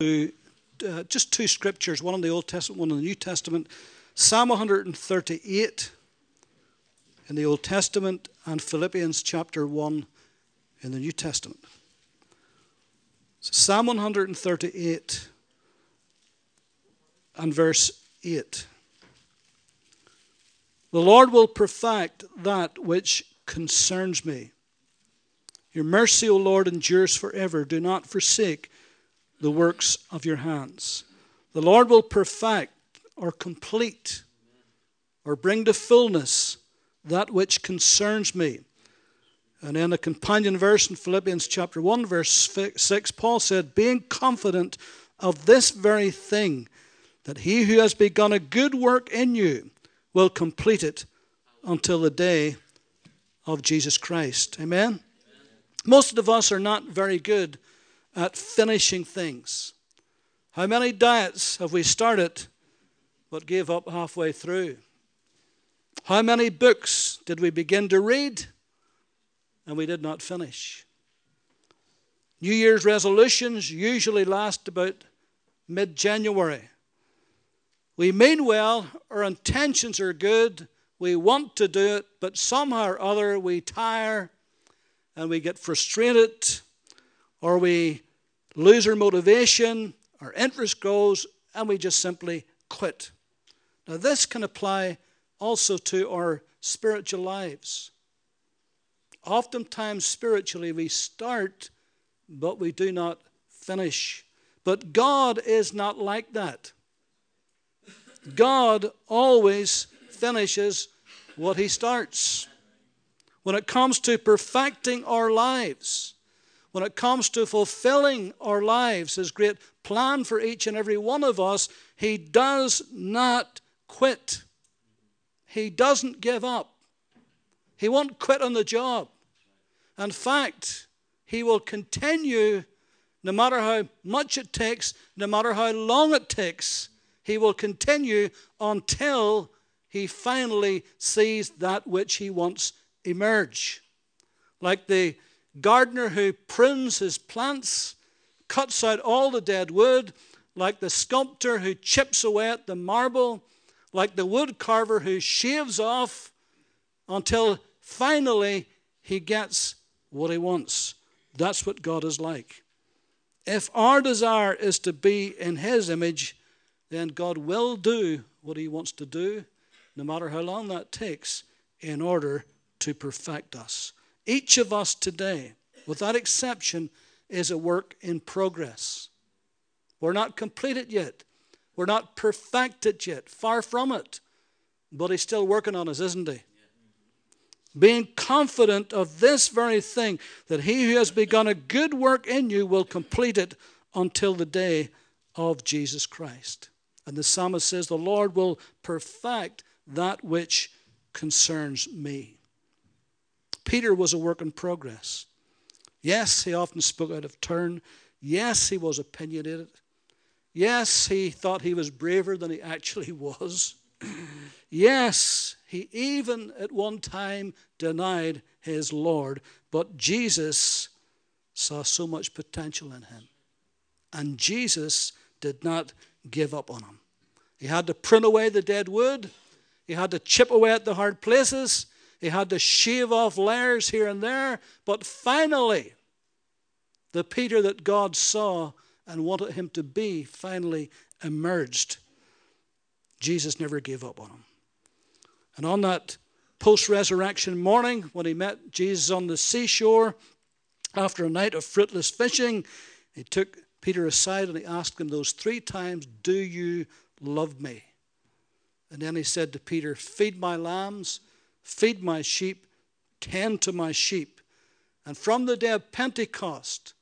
uh, just two scriptures, one in the Old Testament, one in the New Testament. Psalm 138 in the Old Testament and Philippians chapter 1 in the New Testament. So Psalm 138 and verse 8. The Lord will perfect that which concerns me. Your mercy, O Lord, endures forever. Do not forsake the works of your hands. The Lord will perfect or complete or bring to fullness that which concerns me. And in a companion verse in Philippians chapter 1, verse 6, Paul said, Being confident of this very thing, that he who has begun a good work in you will complete it until the day of Jesus Christ. Amen? Most of us are not very good at finishing things. How many diets have we started but gave up halfway through? How many books did we begin to read and we did not finish? New Year's resolutions usually last about mid January. We mean well, our intentions are good, we want to do it, but somehow or other we tire and we get frustrated or we lose our motivation, our interest goes, and we just simply quit. Now, this can apply also to our spiritual lives. Oftentimes, spiritually, we start, but we do not finish. But God is not like that. God always finishes what He starts. When it comes to perfecting our lives, when it comes to fulfilling our lives, His great plan for each and every one of us, He does not quit. He doesn't give up. He won't quit on the job. In fact, He will continue no matter how much it takes, no matter how long it takes. He will continue until He finally sees that which He wants emerge. Like the gardener who prunes his plants, cuts out all the dead wood, like the sculptor who chips away at the marble, like the wood carver who shaves off until finally he gets what he wants. That's what God is like. If our desire is to be in his image, then God will do what he wants to do, no matter how long that takes, in order to perfect us. Each of us today, without exception, is a work in progress. We're not completed yet. We're not perfected yet. Far from it. But He's still working on us, isn't He? Being confident of this very thing, that He who has begun a good work in you will complete it until the day of Jesus Christ. And the psalmist says, The Lord will perfect that which concerns me. Peter was a work in progress. Yes, he often spoke out of turn. Yes, he was opinionated. Yes, he thought he was braver than he actually was. yes, he even at one time denied his Lord, but Jesus saw so much potential in him. And Jesus did not give up on him. He had to prune away the dead wood, he had to chip away at the hard places, he had to shave off layers here and there. But finally, the Peter that God saw and wanted him to be finally emerged. Jesus never gave up on him. And on that post resurrection morning, when he met Jesus on the seashore after a night of fruitless fishing, he took Peter aside and he asked him those three times, Do you love me? And then he said to Peter, Feed my lambs feed my sheep, tend to my sheep. And from the day of Pentecost,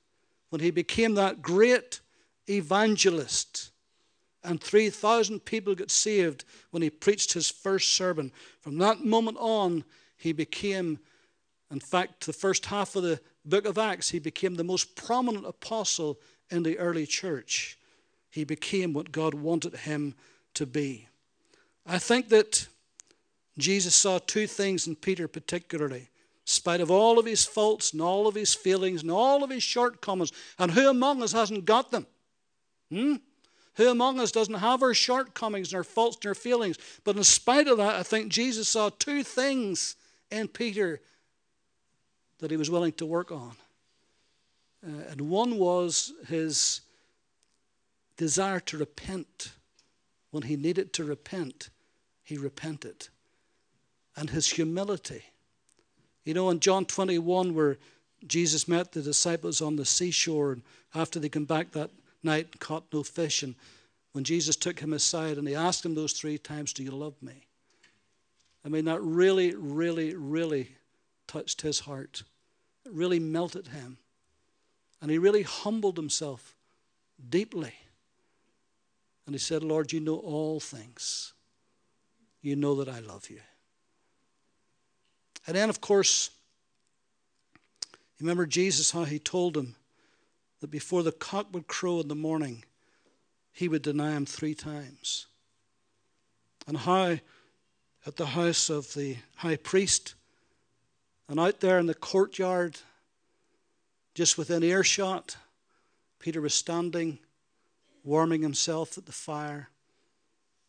when he became that great evangelist, and 3,000 people got saved when he preached his first sermon. From that moment on, he became, in fact, the first half of the book of Acts, he became the most prominent apostle in the early church. He became what God wanted him to be. I think that Jesus saw two things in Peter particularly. In spite of all of his faults and all of his failings and all of his shortcomings, and who among us hasn't got them? Hmm? Who among us doesn't have our shortcomings and our faults and our feelings? But in spite of that, I think Jesus saw two things in Peter that he was willing to work on. Uh, and one was his desire to repent. When he needed to repent, he repented. And his humility. You know, in John 21, where Jesus met the disciples on the seashore, and after they came back that night and caught no fish, and when Jesus took him aside and he asked him those three times, Do you love me? I mean, that really, really, really touched his heart. It really melted him. And he really humbled himself deeply. And he said, Lord, you know all things. You know that I love you. And then, of course, remember Jesus, how he told him that before the cock would crow in the morning, he would deny him three times. And how at the house of the high priest and out there in the courtyard, just within earshot, Peter was standing warming himself at the fire.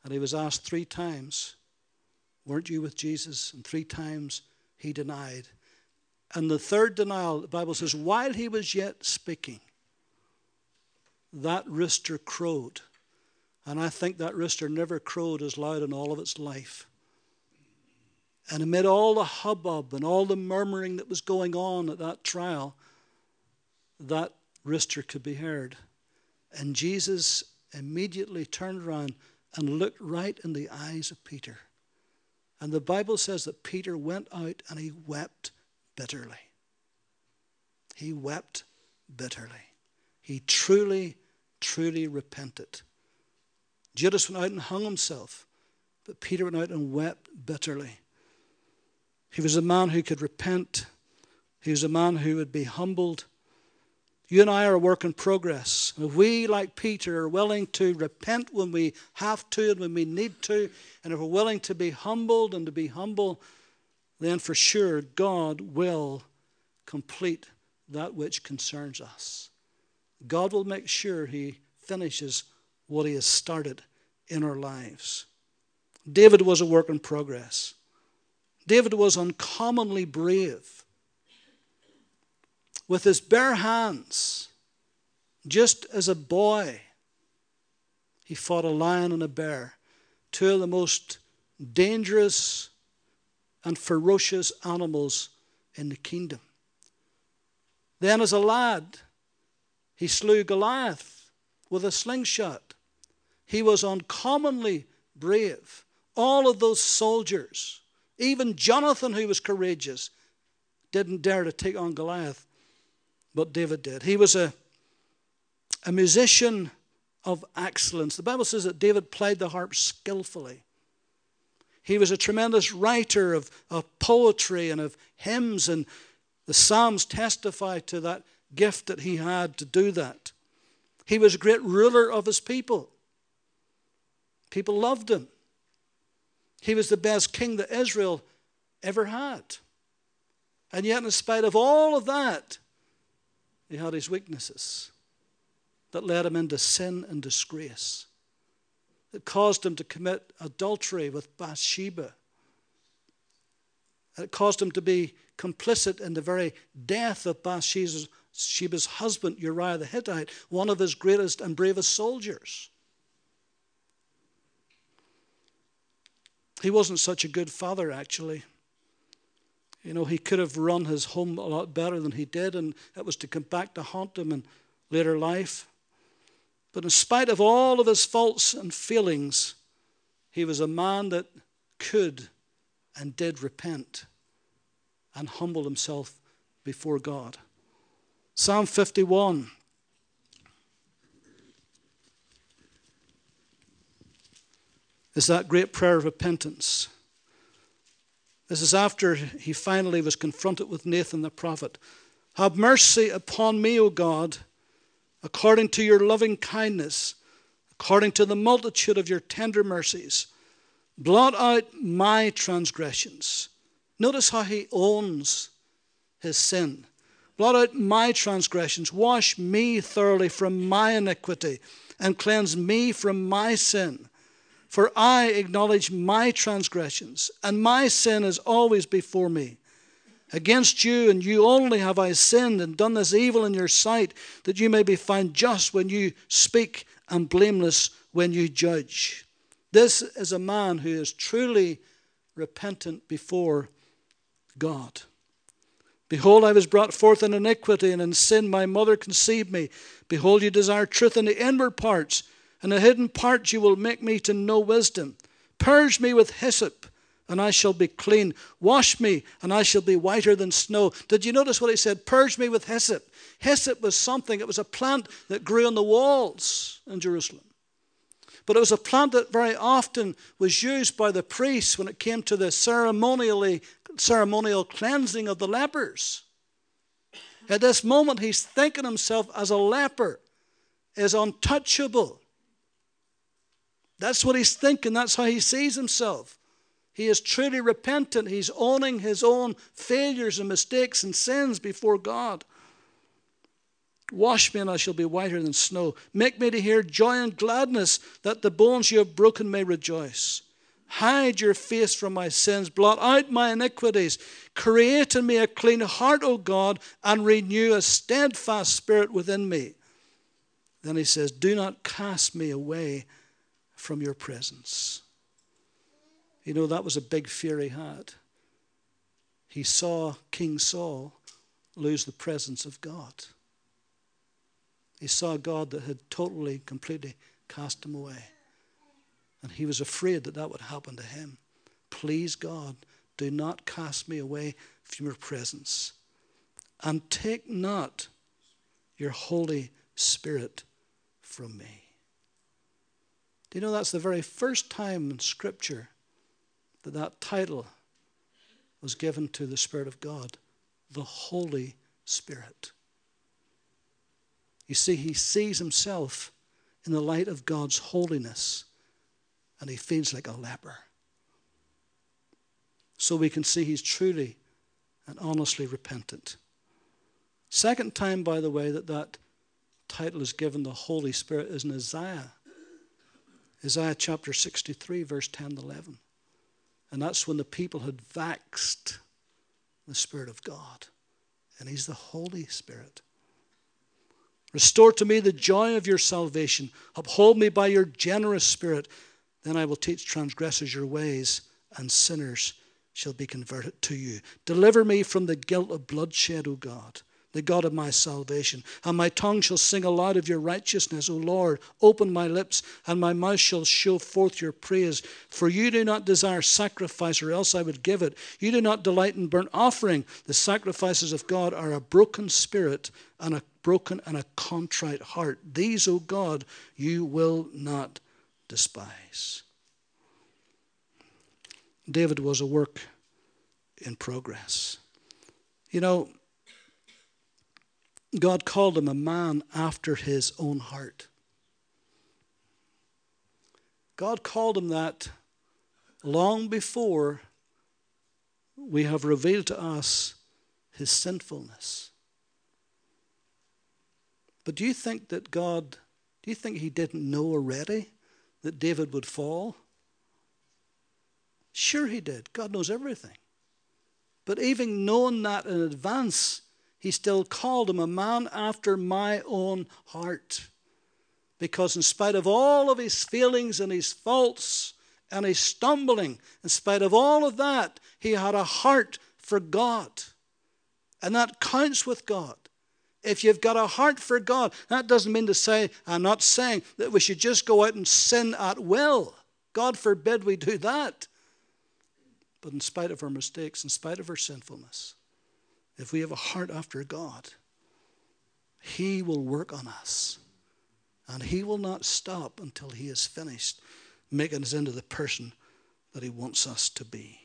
And he was asked three times, Weren't you with Jesus? And three times he denied. And the third denial, the Bible says, while he was yet speaking, that rooster crowed. And I think that rooster never crowed as loud in all of its life. And amid all the hubbub and all the murmuring that was going on at that trial, that rooster could be heard. And Jesus immediately turned around and looked right in the eyes of Peter. And the Bible says that Peter went out and he wept bitterly. He wept bitterly. He truly, truly repented. Judas went out and hung himself, but Peter went out and wept bitterly. He was a man who could repent, he was a man who would be humbled you and I are a work in progress. If we, like Peter, are willing to repent when we have to and when we need to, and if we're willing to be humbled and to be humble, then for sure God will complete that which concerns us. God will make sure He finishes what He has started in our lives. David was a work in progress. David was uncommonly brave with his bare hands, just as a boy. He fought a lion and a bear, two of the most dangerous and ferocious animals in the kingdom. Then, as a lad, he slew Goliath with a slingshot. He was uncommonly brave. All of those soldiers, even Jonathan, who was courageous, didn't dare to take on Goliath but David did. He was a, a musician of excellence. The Bible says that David played the harp skillfully. He was a tremendous writer of, of poetry and of hymns, and the Psalms testify to that gift that he had to do that. He was a great ruler of his people. People loved him. He was the best king that Israel ever had. And yet, in spite of all of that, he had his weaknesses that led him into sin and disgrace, that caused him to commit adultery with Bathsheba. It caused him to be complicit in the very death of Bathsheba's husband, Uriah the Hittite, one of his greatest and bravest soldiers. He wasn't such a good father, actually. You know, he could have run his home a lot better than he did, and it was to come back to haunt him in later life. But in spite of all of his faults and feelings, he was a man that could and did repent and humble himself before God. Psalm 51. Is that great prayer of repentance. This is after he finally was confronted with Nathan the prophet. Have mercy upon me, O God, according to your loving kindness, according to the multitude of your tender mercies. Blot out my transgressions. Notice how he owns his sin. Blot out my transgressions. Wash me thoroughly from my iniquity and cleanse me from my sin. For I acknowledge my transgressions, and my sin is always before me. Against you and you only have I sinned and done this evil in your sight, that you may be found just when you speak and blameless when you judge. This is a man who is truly repentant before God. Behold, I was brought forth in iniquity, and in sin my mother conceived me. Behold, you desire truth in the inward parts, and the hidden parts you will make me to know wisdom. Purge me with hyssop, and I shall be clean. Wash me, and I shall be whiter than snow. Did you notice what he said? Purge me with hyssop. Hyssop was something, it was a plant that grew on the walls in Jerusalem. But it was a plant that very often was used by the priests when it came to the ceremonially, ceremonial cleansing of the lepers. At this moment, he's thinking himself as a leper, is untouchable. That's what he's thinking. That's how he sees himself. He is truly repentant. He's owning his own failures and mistakes and sins before God. Wash me, and I shall be whiter than snow. Make me to hear joy and gladness, that the bones you have broken may rejoice. Hide your face from my sins, blot out my iniquities. Create in me a clean heart, O God, and renew a steadfast spirit within me. Then he says, Do not cast me away from your presence. You know, that was a big fear he had. He saw King Saul lose the presence of God. He saw God that had totally, completely cast him away. And he was afraid that that would happen to him. Please, God, do not cast me away from your presence. And take not your Holy Spirit from me. Do you know that's the very first time in Scripture that that title was given to the Spirit of God? The Holy Spirit. You see, he sees himself in the light of God's holiness and he feels like a leper. So we can see he's truly and honestly repentant. Second time, by the way, that that title is given the Holy Spirit is in Isaiah. Isaiah chapter 63, verse 10 to 11. And that's when the people had vexed the Spirit of God. And He's the Holy Spirit. Restore to me the joy of your salvation. Uphold me by your generous spirit. Then I will teach transgressors your ways, and sinners shall be converted to you. Deliver me from the guilt of bloodshed, O God the God of my salvation. And my tongue shall sing aloud of your righteousness, O Lord. Open my lips, and my mouth shall show forth your praise. For you do not desire sacrifice, or else I would give it. You do not delight in burnt offering. The sacrifices of God are a broken spirit and a broken and a contrite heart. These, O God, you will not despise. David was a work in progress. You know, God called him a man after his own heart. God called him that long before we have revealed to us his sinfulness. But do you think that God, do you think he didn't know already that David would fall? Sure, he did. God knows everything. But even knowing that in advance, he still called him a man after my own heart. Because, in spite of all of his feelings and his faults and his stumbling, in spite of all of that, he had a heart for God. And that counts with God. If you've got a heart for God, that doesn't mean to say, I'm not saying that we should just go out and sin at will. God forbid we do that. But in spite of our mistakes, in spite of our sinfulness, if we have a heart after God, He will work on us. And He will not stop until He is finished making us into the person that He wants us to be.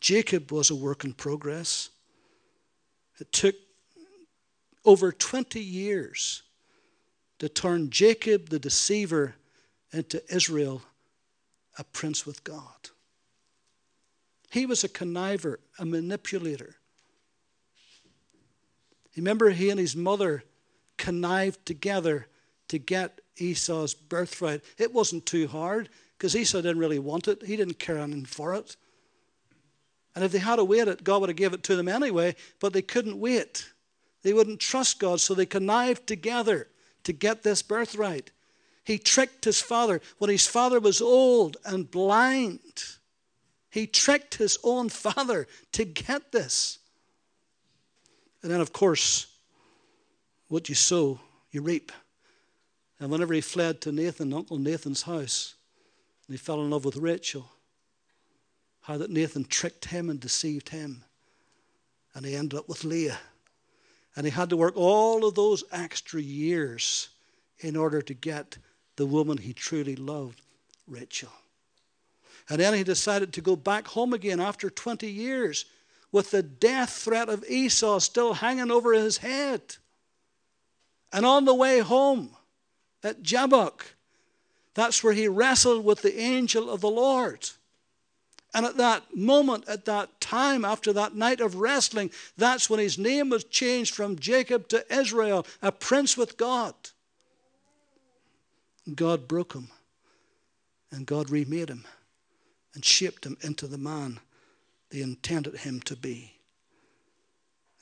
Jacob was a work in progress. It took over 20 years to turn Jacob the deceiver into Israel, a prince with God. He was a conniver, a manipulator. Remember, he and his mother connived together to get Esau's birthright. It wasn't too hard because Esau didn't really want it. He didn't care anything for it. And if they had to wait it, God would have given it to them anyway, but they couldn't wait. They wouldn't trust God, so they connived together to get this birthright. He tricked his father when his father was old and blind. He tricked his own father to get this. And then, of course, what you sow, you reap. And whenever he fled to Nathan, Uncle Nathan's house, he fell in love with Rachel, how that Nathan tricked him and deceived him. And he ended up with Leah. And he had to work all of those extra years in order to get the woman he truly loved, Rachel. And then he decided to go back home again after 20 years with the death threat of Esau still hanging over his head. And on the way home at Jabbok, that's where he wrestled with the angel of the Lord. And at that moment, at that time, after that night of wrestling, that's when his name was changed from Jacob to Israel, a prince with God. God broke him, and God remade him and shaped him into the man they intended him to be.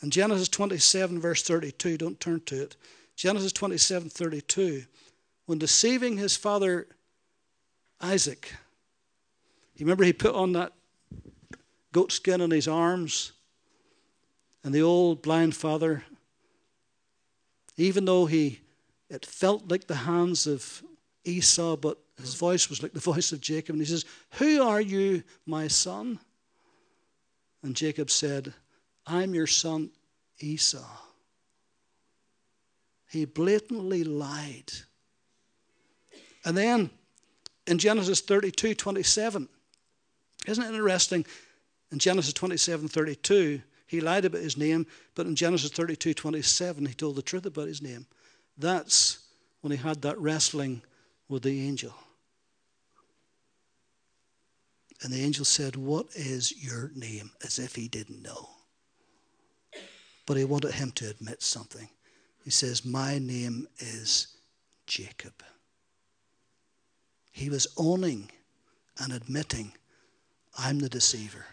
In Genesis 27, verse 32, don't turn to it. Genesis 27, 32, when deceiving his father Isaac, you remember he put on that goat skin on his arms, and the old blind father, even though he it felt like the hands of Esau, but his voice was like the voice of Jacob, and he says, Who are you, my son? And Jacob said, I'm your son Esau. He blatantly lied. And then in Genesis 32 27, isn't it interesting? In Genesis 27 32, he lied about his name, but in Genesis 32 27, he told the truth about his name. That's when he had that wrestling with the angel. And the angel said, What is your name? as if he didn't know. But he wanted him to admit something. He says, My name is Jacob. He was owning and admitting, I'm the deceiver.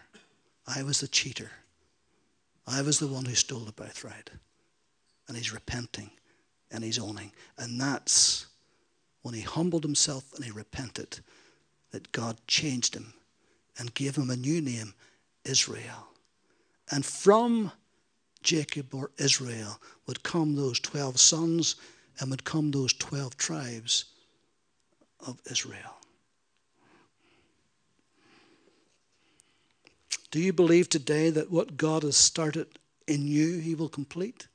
I was the cheater. I was the one who stole the birthright. And he's repenting and he's owning. And that's when he humbled himself and he repented that God changed him and gave him a new name, Israel. And from Jacob or Israel would come those 12 sons and would come those 12 tribes of Israel. Do you believe today that what God has started in you, He will complete?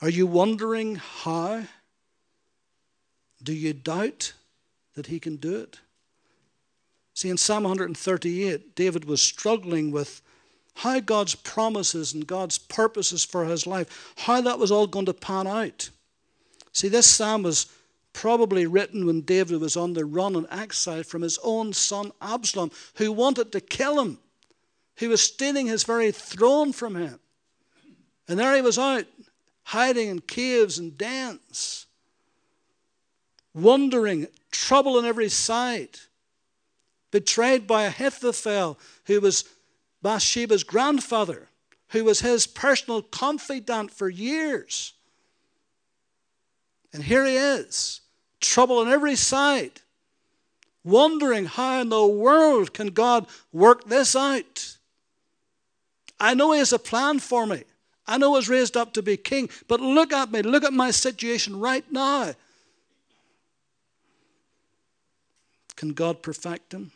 Are you wondering how? Do you doubt that He can do it? See, in Psalm 138, David was struggling with how God's promises and God's purposes for his life, how that was all going to pan out. See, this psalm was probably written when David was on the run and exile from his own son Absalom, who wanted to kill him, He was stealing his very throne from him. And there he was out, hiding in caves and dens, wandering, trouble on every side betrayed by Ahithophel, who was Bathsheba's grandfather, who was his personal confidant for years. And here he is, trouble on every side, wondering how in the world can God work this out? I know he has a plan for me. I know he's raised up to be king, but look at me, look at my situation right now. Can God perfect him?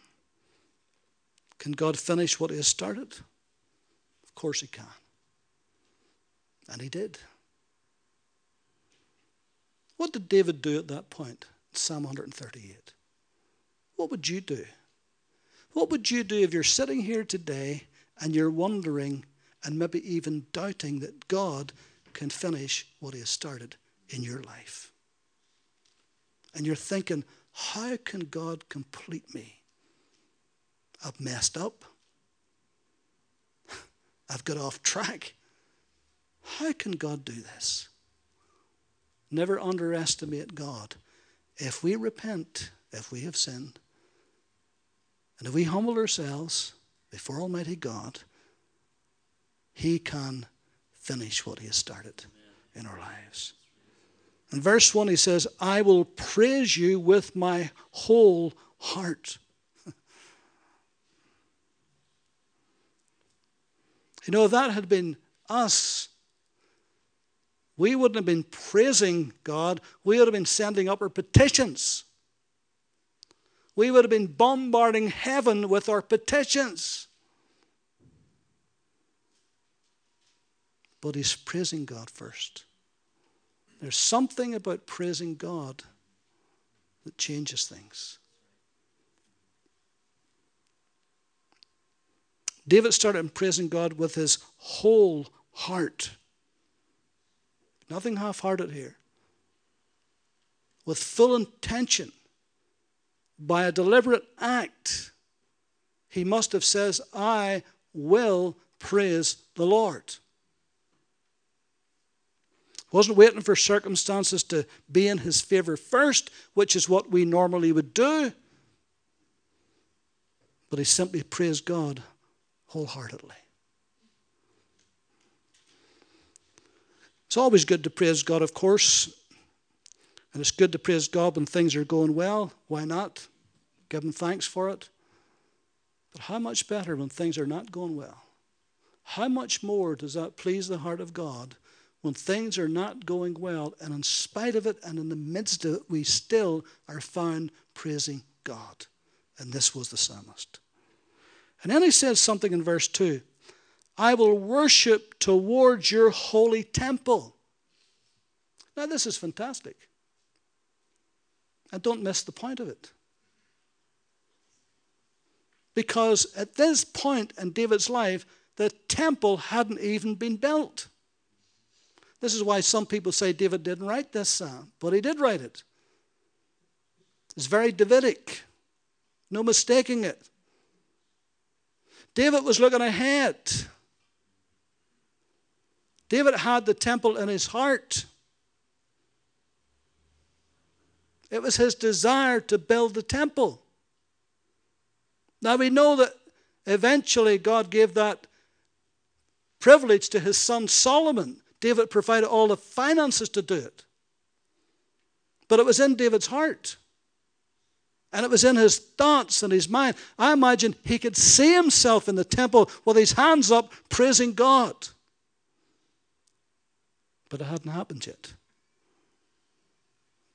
Can God finish what He has started? Of course He can. And He did. What did David do at that point? Psalm 138. What would you do? What would you do if you're sitting here today and you're wondering and maybe even doubting that God can finish what He has started in your life? And you're thinking, how can God complete me? I've messed up. I've got off track. How can God do this? Never underestimate God if we repent, if we have sinned, and if we humble ourselves before Almighty God, He can finish what He has started in our lives. In verse 1, He says, I will praise you with my whole heart. You know, if that had been us, we wouldn't have been praising God, we would have been sending up our petitions we would have been bombarding heaven with our petitions. But he's praising God first. There's something about praising God that changes things. David started praising God with his whole heart. Nothing half hearted here. With full intention by a deliberate act, he must have says, I will praise the Lord. Wasn't waiting for circumstances to be in his favor first, which is what we normally would do. But he simply praised God wholeheartedly. It's always good to praise God, of course. And it's good to praise God when things are going well. Why not? Give Him thanks for it. But how much better when things are not going well? How much more does that please the heart of God when things are not going well, and in spite of it and in the midst of it, we still are found praising God? And this was the psalmist. And then he says something in verse 2 I will worship towards your holy temple. Now, this is fantastic. And don't miss the point of it. Because at this point in David's life, the temple hadn't even been built. This is why some people say David didn't write this psalm, but he did write it. It's very Davidic, no mistaking it. David was looking ahead. David had the temple in his heart. It was his desire to build the temple. Now we know that eventually God gave that privilege to his son Solomon. David provided all the finances to do it. But it was in David's heart. And it was in his thoughts and his mind. I imagine he could see himself in the temple with his hands up praising God. But it hadn't happened yet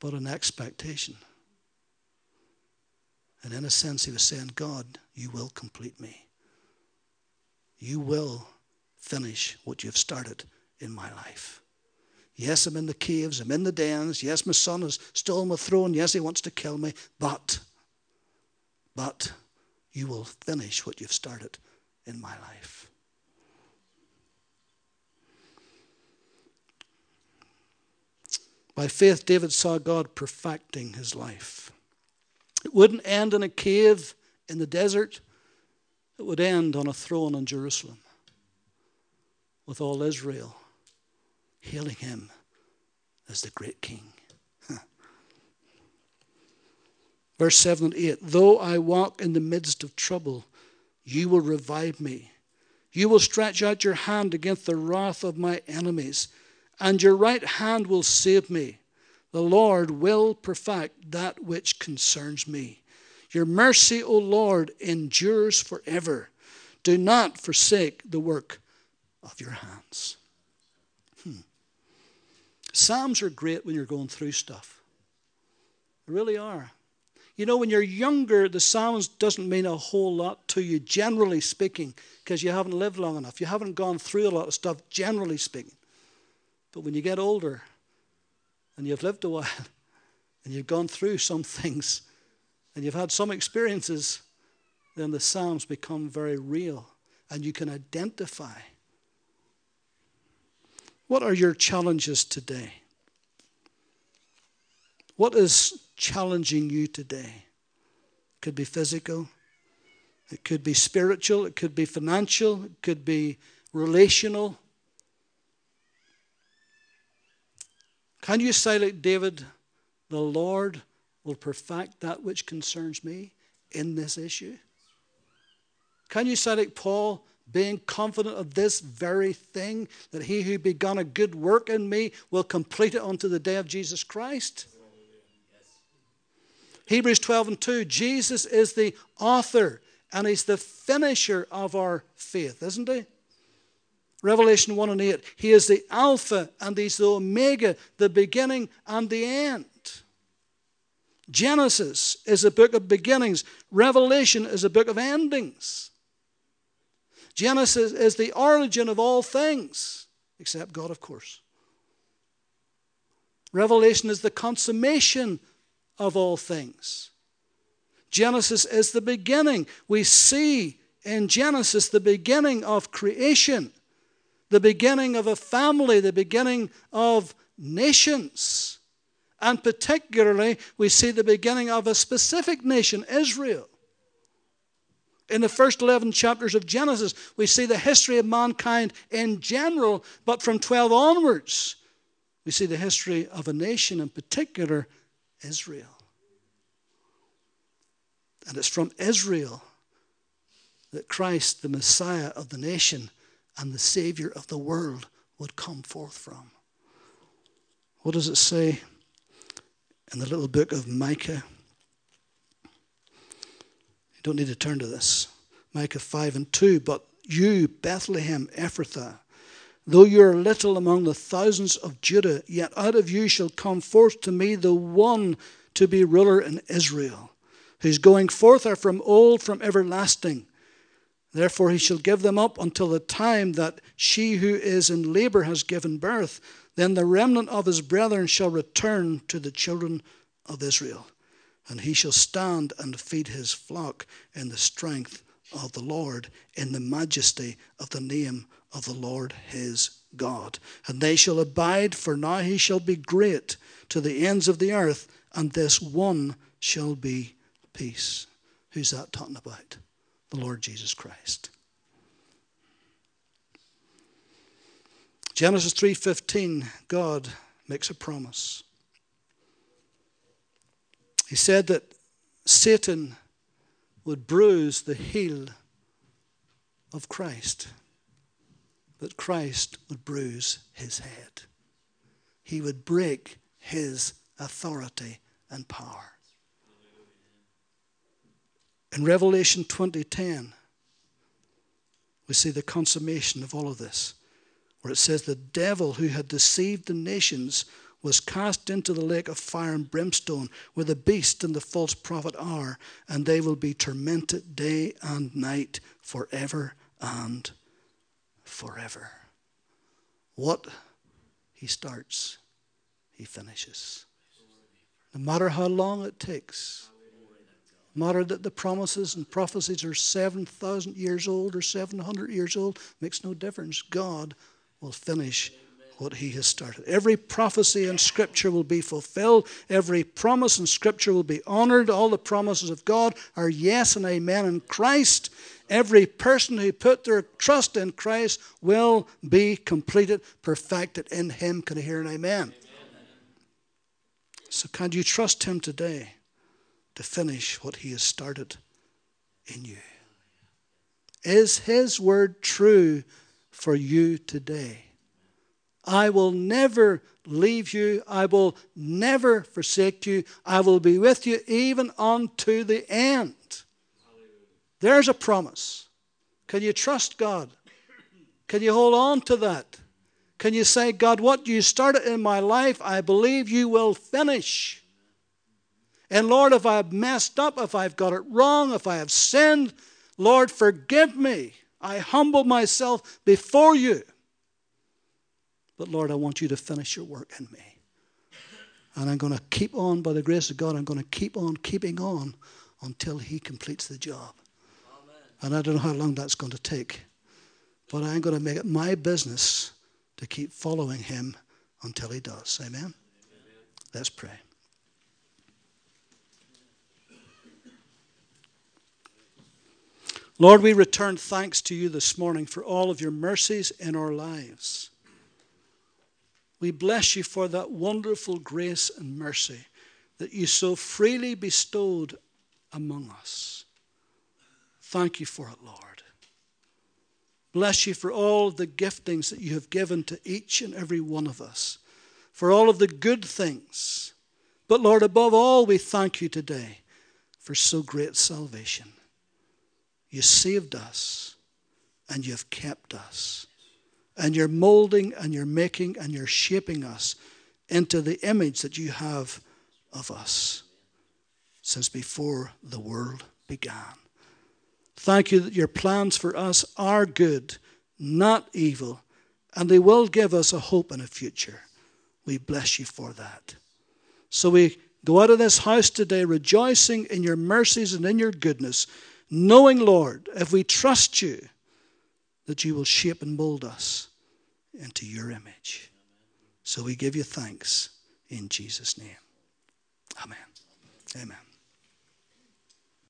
but an expectation. And in a sense, he was saying, God, you will complete me. You will finish what you've started in my life. Yes, I'm in the caves, I'm in the dens. Yes, my son has stolen the throne. Yes, he wants to kill me. But, but, you will finish what you've started in my life. By faith, David saw God perfecting his life. It wouldn't end in a cave in the desert, it would end on a throne in Jerusalem with all Israel hailing him as the great king. Verse 7 and 8 Though I walk in the midst of trouble, you will revive me. You will stretch out your hand against the wrath of my enemies and your right hand will save me. The Lord will perfect that which concerns me. Your mercy, O Lord, endures forever. Do not forsake the work of your hands. Psalms are great when you're going through stuff. They really are. You know, when you're younger, the Psalms doesn't mean a whole lot to you, generally speaking, because you haven't lived long enough. You haven't gone through a lot of stuff, generally speaking. But when you get older and you've lived a while and you've gone through some things and you've had some experiences, then the Psalms become very real and you can identify. What are your challenges today? What is challenging you today? It could be physical, it could be spiritual, it could be financial, it could be relational. Can you say, like David, the Lord will perfect that which concerns me in this issue? Can you say, like Paul, being confident of this very thing, that he who begun a good work in me will complete it unto the day of Jesus Christ? Hebrews 12 and 2 Jesus is the author and he's the finisher of our faith, isn't he? Revelation 1 and 8 He is the Alpha and he's the Omega, the beginning and the end. Genesis is a book of beginnings, Revelation is a book of endings. Genesis is the origin of all things, except God, of course. Revelation is the consummation of all things. Genesis is the beginning. We see in Genesis the beginning of creation, the beginning of a family, the beginning of nations. And particularly, we see the beginning of a specific nation, Israel. In the first 11 chapters of Genesis, we see the history of mankind in general, but from 12 onwards, we see the history of a nation, in particular, Israel. And it's from Israel that Christ, the Messiah of the nation and the Savior of the world, would come forth from. What does it say in the little book of Micah? You don't need to turn to this. Micah 5 and 2. But you, Bethlehem Ephrathah, though you are little among the thousands of Judah, yet out of you shall come forth to me the one to be ruler in Israel, whose going forth are from old, from everlasting. Therefore he shall give them up until the time that she who is in labor has given birth. Then the remnant of his brethren shall return to the children of Israel and he shall stand and feed his flock in the strength of the Lord, in the majesty of the name of the Lord his God. And they shall abide, for now he shall be great to the ends of the earth, and this one shall be peace. Who's that talking about? The Lord Jesus Christ. Genesis 3:15 God makes a promise. He said that Satan would bruise the heel of Christ, but Christ would bruise his head. He would break his authority and power. In Revelation 20:10, we see the consummation of all of this, where it says the devil who had deceived the nations was cast into the lake of fire and brimstone, where the beast and the false prophet are, and they will be tormented day and night forever and forever. What he starts, he finishes. No matter how long it takes, no matter that the promises and prophecies are 7,000 years old or 700 years old, makes no difference. God will finish what he has started. Every prophecy in Scripture will be fulfilled. Every promise in Scripture will be honored. All the promises of God are yes and amen in Christ. Every person who put their trust in Christ will be completed, perfected in him. Can I hear an amen? amen? So, can you trust him today to finish what he has started in you? Is his word true for you today? I will never leave you. I will never forsake you. I will be with you even unto the end. There's a promise. Can you trust God? Can you hold on to that? Can you say, God, what you started in my life, I believe you will finish. And Lord, if I've messed up, if I've got it wrong, if I have sinned, Lord, forgive me. I humble myself before you. But Lord, I want you to finish your work in me. And I'm going to keep on, by the grace of God, I'm going to keep on keeping on until He completes the job. Amen. And I don't know how long that's going to take. But I'm going to make it my business to keep following Him until He does. Amen? Amen. Let's pray. Lord, we return thanks to you this morning for all of your mercies in our lives. We bless you for that wonderful grace and mercy that you so freely bestowed among us. Thank you for it, Lord. Bless you for all the giftings that you have given to each and every one of us, for all of the good things. But Lord, above all, we thank you today for so great salvation. You saved us and you've kept us. And you're molding and you're making and you're shaping us into the image that you have of us since before the world began. Thank you that your plans for us are good, not evil, and they will give us a hope and a future. We bless you for that. So we go out of this house today rejoicing in your mercies and in your goodness, knowing, Lord, if we trust you, that you will shape and mold us into your image. So we give you thanks in Jesus' name. Amen. Amen.